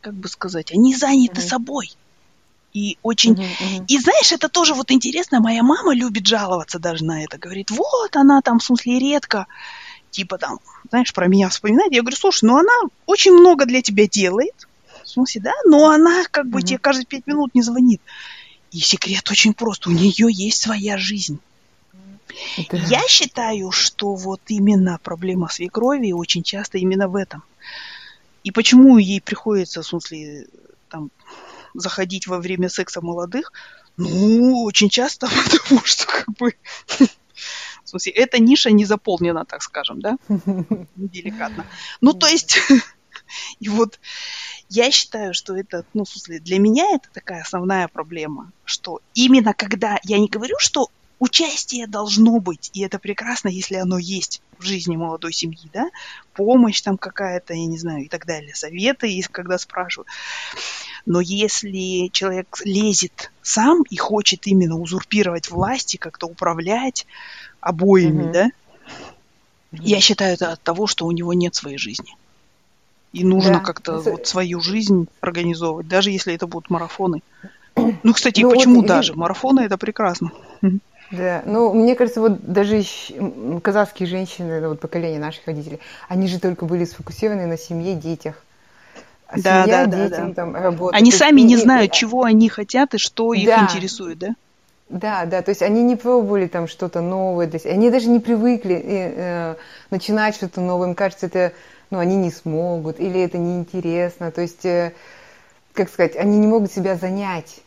как бы сказать, они заняты mm-hmm. собой. И очень... Uh-huh, uh-huh. И знаешь, это тоже вот интересно, моя мама любит жаловаться даже на это. Говорит, вот она там, в смысле, редко, типа там, знаешь, про меня вспоминает. Я говорю, слушай, ну она очень много для тебя делает. В смысле, да, но она как бы uh-huh. тебе каждые пять минут не звонит. И секрет очень прост, у нее есть своя жизнь. Да. Я считаю, что вот именно проблема свекрови очень часто именно в этом. И почему ей приходится, в смысле, там, заходить во время секса молодых, Ну, очень часто, потому что как бы в смысле, эта ниша не заполнена, так скажем, да? Деликатно. Ну, то есть, и вот я считаю, что это, ну, в смысле, для меня это такая основная проблема, что именно когда, я не говорю, что участие должно быть, и это прекрасно, если оно есть в жизни молодой семьи, да, помощь там какая-то, я не знаю, и так далее, советы, и когда спрашивают. Но если человек лезет сам и хочет именно узурпировать власть и как-то управлять обоими, mm-hmm. да, я считаю это от того, что у него нет своей жизни. И нужно да. как-то это... вот свою жизнь организовывать, даже если это будут марафоны. Ну, кстати, ну, почему вот, даже? Марафоны это прекрасно. Да, ну, мне кажется, вот даже казахские женщины, ну, вот поколение наших родителей, они же только были сфокусированы на семье, детях. А да, семья, да, детям, да, Там, работа. Они сами не знают, чего они хотят и что их да. интересует, да? Да, да, то есть они не пробовали там что-то новое для себя, они даже не привыкли э, э, начинать что-то новое, им кажется, это, ну, они не смогут, или это неинтересно, то есть, э, как сказать, они не могут себя занять.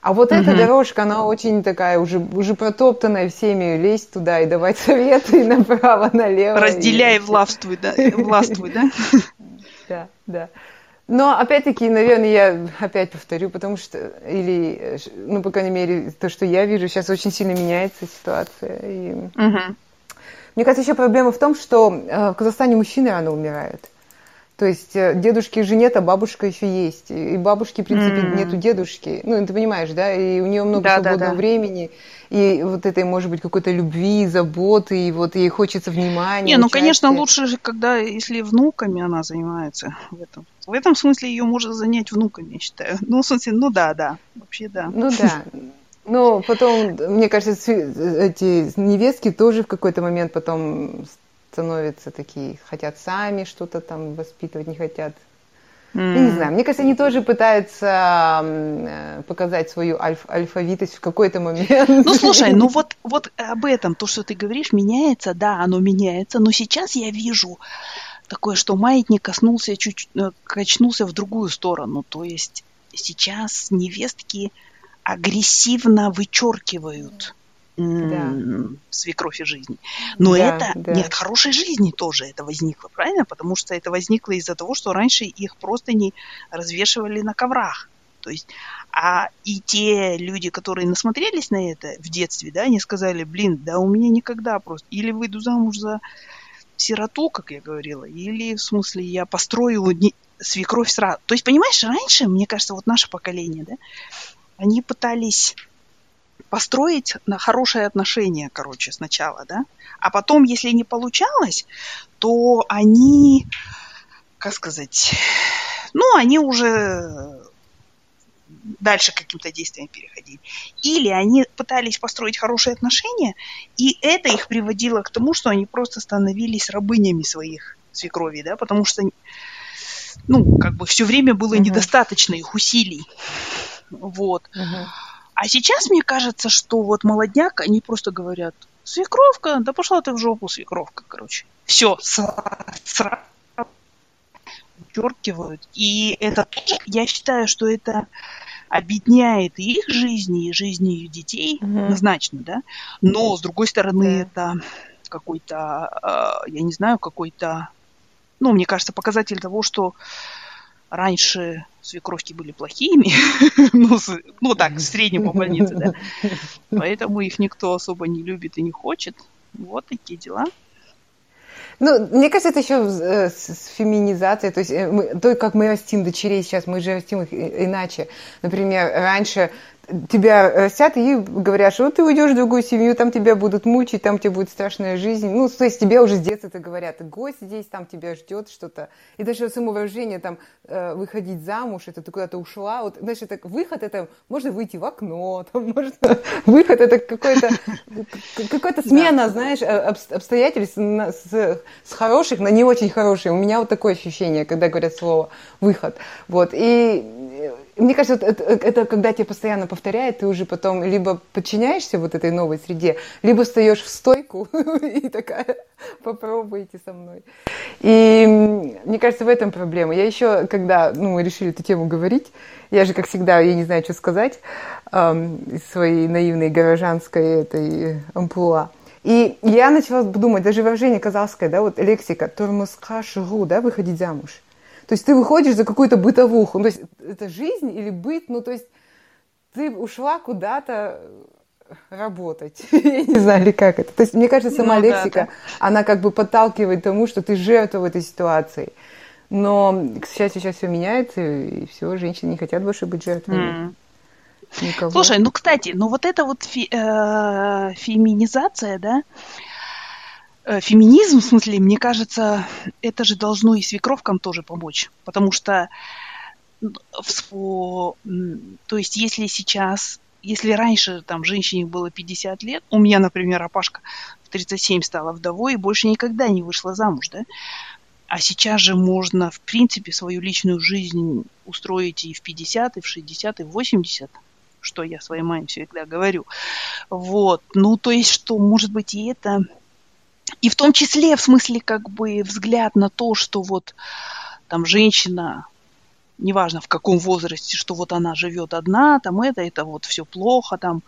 А вот угу. эта дорожка, она очень такая, уже, уже протоптанная всеми, лезть туда и давать советы направо, налево. Разделяй и властвуй, да? Властвуй, да? Да, да. Но опять-таки, наверное, я опять повторю, потому что, или, ну, по крайней мере, то, что я вижу, сейчас очень сильно меняется ситуация. И... Угу. Мне кажется, еще проблема в том, что э, в Казахстане мужчины рано умирают. То есть э, дедушки же нет, а бабушка еще есть. И бабушки, в принципе, mm. нету дедушки. Ну, ты понимаешь, да? И у нее много да, свободного да, да. времени. И вот этой, может быть, какой-то любви, заботы, и вот ей хочется внимания. Не, ну, участия. конечно, лучше же, когда, если внуками она занимается в этом. В этом смысле ее можно занять внуками, я считаю. Ну, в смысле, ну да, да. Вообще да. Ну да. Но потом, мне кажется, эти невестки тоже в какой-то момент потом становятся такие, хотят сами что-то там воспитывать, не хотят. Mm. Я не знаю, мне кажется, они тоже пытаются э, показать свою альф альфавитость в какой-то момент. Ну, слушай, ну вот, вот об этом, то, что ты говоришь, меняется, да, оно меняется, но сейчас я вижу такое, что маятник коснулся чуть, э, качнулся в другую сторону, то есть сейчас невестки агрессивно вычеркивают да. свекровь жизни. Но да, это да. не от хорошей жизни тоже это возникло, правильно? Потому что это возникло из-за того, что раньше их просто не развешивали на коврах. То есть, а и те люди, которые насмотрелись на это в детстве, да, они сказали, блин, да у меня никогда просто, или выйду замуж за сироту, как я говорила, или, в смысле, я построю не, свекровь сразу. То есть, понимаешь, раньше, мне кажется, вот наше поколение, да, они пытались построить на хорошие отношения, короче, сначала, да, а потом, если не получалось, то они, как сказать, ну, они уже дальше каким-то действиям переходили. Или они пытались построить хорошие отношения, и это их приводило к тому, что они просто становились рабынями своих свекровей, да, потому что, ну, как бы все время было uh-huh. недостаточно их усилий. Вот. Uh-huh. А сейчас мне кажется, что вот молодняк, они просто говорят, свекровка, да пошла ты в жопу, свекровка, короче. Все, сразу вычеркивают. И это я считаю, что это объединяет их жизни, и жизни их детей mm-hmm. однозначно, да. Но, с другой стороны, это какой-то, э, я не знаю, какой-то, ну, мне кажется, показатель того, что раньше свекровки были плохими, ну, ну так, в среднем по больнице, да. Поэтому их никто особо не любит и не хочет. Вот такие дела. Ну, мне кажется, это еще э, с феминизацией, то есть э, мы, то, как мы растим дочерей сейчас, мы же растим их иначе. Например, раньше тебя растят и говорят, что ты уйдешь в другую семью, там тебя будут мучить, там тебе будет страшная жизнь. Ну, то есть тебе уже с детства это говорят, гость здесь, там тебя ждет что-то. И даже самовыражение, там, э, выходить замуж, это ты куда-то ушла. Вот, знаешь, это выход, это можно выйти в окно, там, можно... Выход, это какой-то какая-то смена, знаешь, обстоятельств с, с хороших на не очень хорошие. У меня вот такое ощущение, когда говорят слово выход. Вот. И мне кажется, это, это когда тебе постоянно повторяет, ты уже потом либо подчиняешься вот этой новой среде, либо встаешь в стойку и такая, попробуйте со мной. И мне кажется, в этом проблема. Я еще, когда ну, мы решили эту тему говорить, я же, как всегда, я не знаю, что сказать эм, из своей наивной горожанской этой амплуа. И я начала думать, даже выражение казахское, да, вот лексика, тормозка шигу, да, выходить замуж. То есть ты выходишь за какую-то бытовуху. Ну, то есть это жизнь или быт, ну то есть ты ушла куда-то работать. Я не знаю, или как это. То есть, мне кажется, сама ну, лексика, да, да. она как бы подталкивает тому, что ты жертва в этой ситуации. Но, к счастью, сейчас все меняется, и все, женщины не хотят больше быть жертвами. Mm. Никого. Слушай, ну, кстати, ну вот эта вот фи- э- феминизация, да, Э, феминизм, в смысле, мне кажется, это же должно и свекровкам тоже помочь. Потому что, то есть, если сейчас, если раньше там женщине было 50 лет, у меня, например, Апашка в 37 стала вдовой и больше никогда не вышла замуж, да, а сейчас же можно, в принципе, свою личную жизнь устроить и в 50, и в 60, и в 80 что я своей маме всегда говорю. Вот. Ну, то есть, что, может быть, и это и в том числе, в смысле, как бы взгляд на то, что вот там женщина, неважно в каком возрасте, что вот она живет одна, там это, это вот все плохо, там,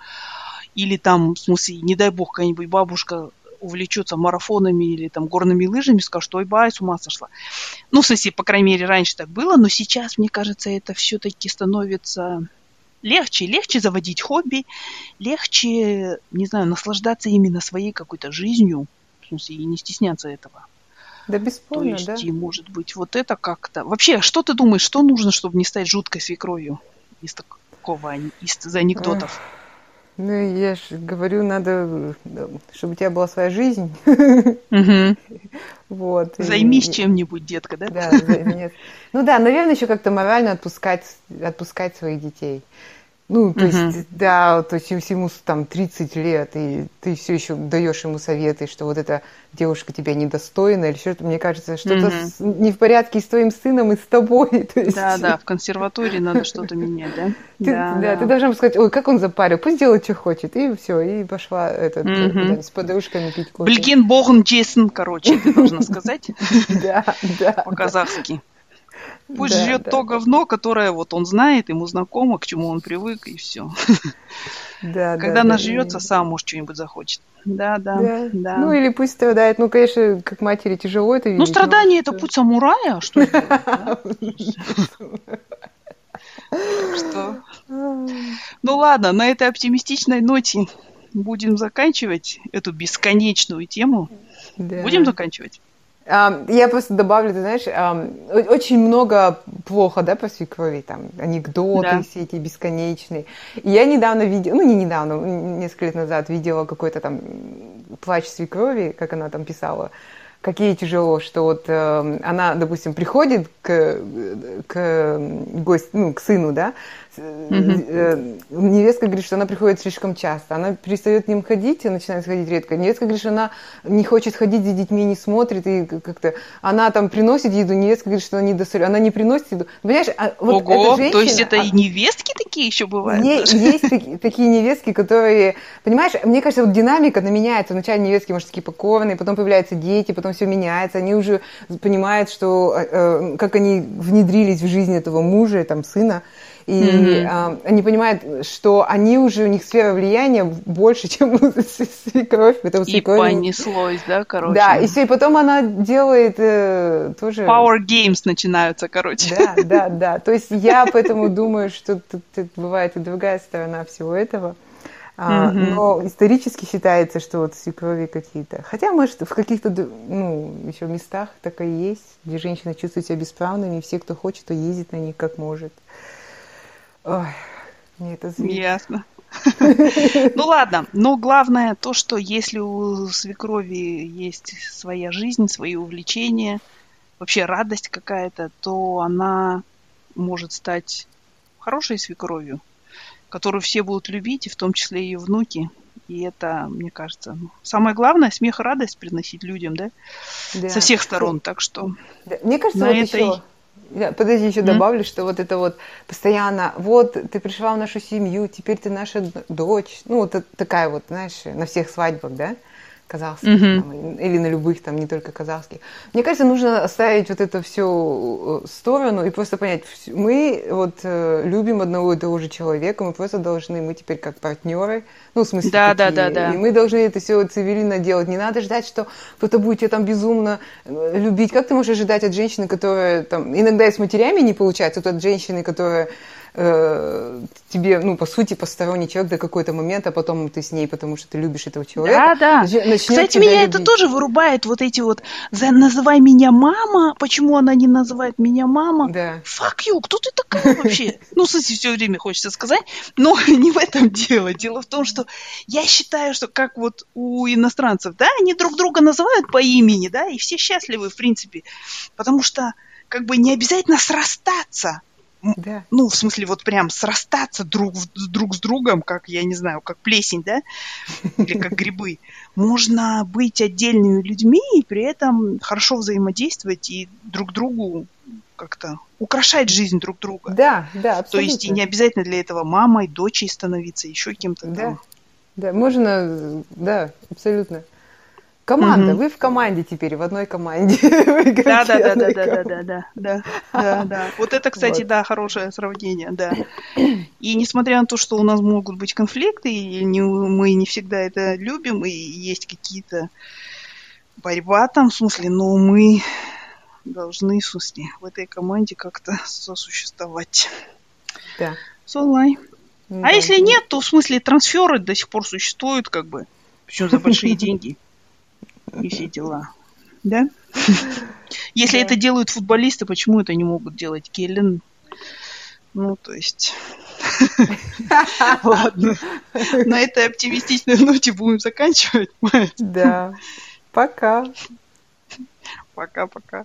или там, в смысле, не дай бог, какая-нибудь бабушка увлечется марафонами или там горными лыжами, скажет, что ой, бай, с ума сошла. Ну, в смысле, по крайней мере, раньше так было, но сейчас, мне кажется, это все-таки становится легче, легче заводить хобби, легче, не знаю, наслаждаться именно своей какой-то жизнью, смысле, и не стесняться этого. Да бесспорно, То есть, да. и, может быть, вот это как-то... Вообще, что ты думаешь, что нужно, чтобы не стать жуткой свекровью из такого, из анекдотов? Ну, я же говорю, надо, чтобы у тебя была своя жизнь. Вот. Займись чем-нибудь, детка, да? Да, Ну да, наверное, еще как-то морально отпускать, отпускать своих детей. Ну, то uh-huh. есть, да, то есть ему там 30 лет, и ты все еще даешь ему советы, что вот эта девушка тебя недостойна, или что-то, мне кажется, что-то uh-huh. не в порядке с твоим сыном, и с тобой. То есть... Да, да, в консерватории надо что-то менять, да? Ты, да, да, да, ты должна сказать, ой, как он запарил, пусть делает, что хочет, и все, и пошла этот, uh-huh. с подружками пить кофе. Блин, Богн Джейсон, короче, ты должна сказать. Да, да. По-казахски. Пусть да, жрет да. то говно, которое вот он знает, ему знакомо, к чему он привык, и все. Да, Когда да, наживется, да. сам может что-нибудь захочет. Да, да, да, да. Ну или пусть страдает. Ну, конечно, как матери тяжело это видеть. Ну, страдание это путь самурая, что Что? Ну ладно, на этой оптимистичной ноте будем заканчивать эту бесконечную тему. Будем заканчивать? Я просто добавлю, ты знаешь, очень много плохо, да, по свекрови, там, анекдоты да. все эти бесконечные. И я недавно видела, ну, не недавно, несколько лет назад видела какой-то там плач свекрови, как она там писала, какие тяжело, что вот э, она, допустим, приходит к, к гость, ну, к сыну, да, Mm-hmm. Невестка говорит, что она приходит слишком часто. Она перестает к ним ходить и начинает ходить редко. Невестка говорит, что она не хочет ходить за детьми, не смотрит. И как-то она там приносит еду, невестка говорит, что она не достает. Она не приносит еду. Понимаешь, а вот Ого, эта женщина, то есть это а... и невестки такие еще бывают? Не, есть такие, такие невестки, которые... Понимаешь, мне кажется, вот динамика, она меняется. Вначале невестки, может, такие покорные, потом появляются дети, потом все меняется. Они уже понимают, что э, как они внедрились в жизнь этого мужа, там, сына. И mm-hmm. Э, они понимают, что они уже, у них сфера влияния больше, чем у свекровь. Это и понеслось, да, короче? Да, и все, и потом она делает э, тоже... Power games начинаются, короче. Да, да, да. То есть я поэтому думаю, что тут, тут бывает и другая сторона всего этого. А, mm-hmm. Но исторически считается, что вот свекрови какие-то. Хотя, может, в каких-то ну, еще местах так и есть, где женщины чувствуют себя бесправными, и все, кто хочет, то ездит на них как может. Ой, мне это злит. Ясно. Ну ладно, но главное то, что если у свекрови есть своя жизнь, свои увлечения, вообще радость какая-то, то она может стать хорошей свекровью, которую все будут любить, и в том числе ее внуки. И это, мне кажется, самое главное, смех и радость приносить людям, да? да. Со всех сторон. Так что да. Мне кажется, на вот этой... еще Я, подожди, еще mm-hmm. добавлю, что вот это вот постоянно, вот ты пришла в нашу семью, теперь ты наша дочь. Ну, вот такая вот, знаешь, на всех свадьбах, да? Казахских mm-hmm. там, или на любых там не только казахских. Мне кажется, нужно оставить вот это все в сторону и просто понять, мы вот э, любим одного и того же человека, мы просто должны, мы теперь как партнеры, ну в смысле да, такие, да, да, да. и мы должны это все цивильно делать. Не надо ждать, что кто-то будет тебя там безумно э, любить. Как ты можешь ожидать от женщины, которая там иногда и с матерями не получается, вот от женщины, которая э, тебе, ну, по сути, посторонний человек до какой-то момент, а потом ты с ней, потому что ты любишь этого человека. Да, да. Кстати, меня любить. это тоже вырубает, вот эти вот «называй меня мама», почему она не называет меня мама? Да. Fuck you, кто ты такая вообще? Ну, в смысле, все время хочется сказать, но не в этом дело. Дело в том, что я считаю, что как вот у иностранцев, да, они друг друга называют по имени, да, и все счастливы, в принципе, потому что как бы не обязательно срастаться. Да. Ну, в смысле, вот прям срастаться друг, друг с другом, как, я не знаю, как плесень, да? Или как грибы. Можно быть отдельными людьми и при этом хорошо взаимодействовать и друг другу как-то украшать жизнь друг друга. Да, да, абсолютно. То есть и не обязательно для этого мамой, дочей становиться, еще кем-то да. там. Да, можно, да, абсолютно. Команда, угу. вы в команде теперь, в одной команде. Да, да, да, да, да, да, да, да, да, да. Вот это, кстати, да, хорошее сравнение, да. И несмотря на то, что у нас могут быть конфликты, и мы не всегда это любим, и есть какие-то борьба там, в смысле, но мы должны, в смысле, в этой команде как-то сосуществовать. Да. Солай. А если нет, то в смысле трансферы до сих пор существуют, как бы, причем за большие деньги и все дела. Да? Если да. это делают футболисты, почему это не могут делать Келлен? Ну, то есть... Ладно. На этой оптимистичной ноте будем заканчивать. Да. Пока. Пока-пока.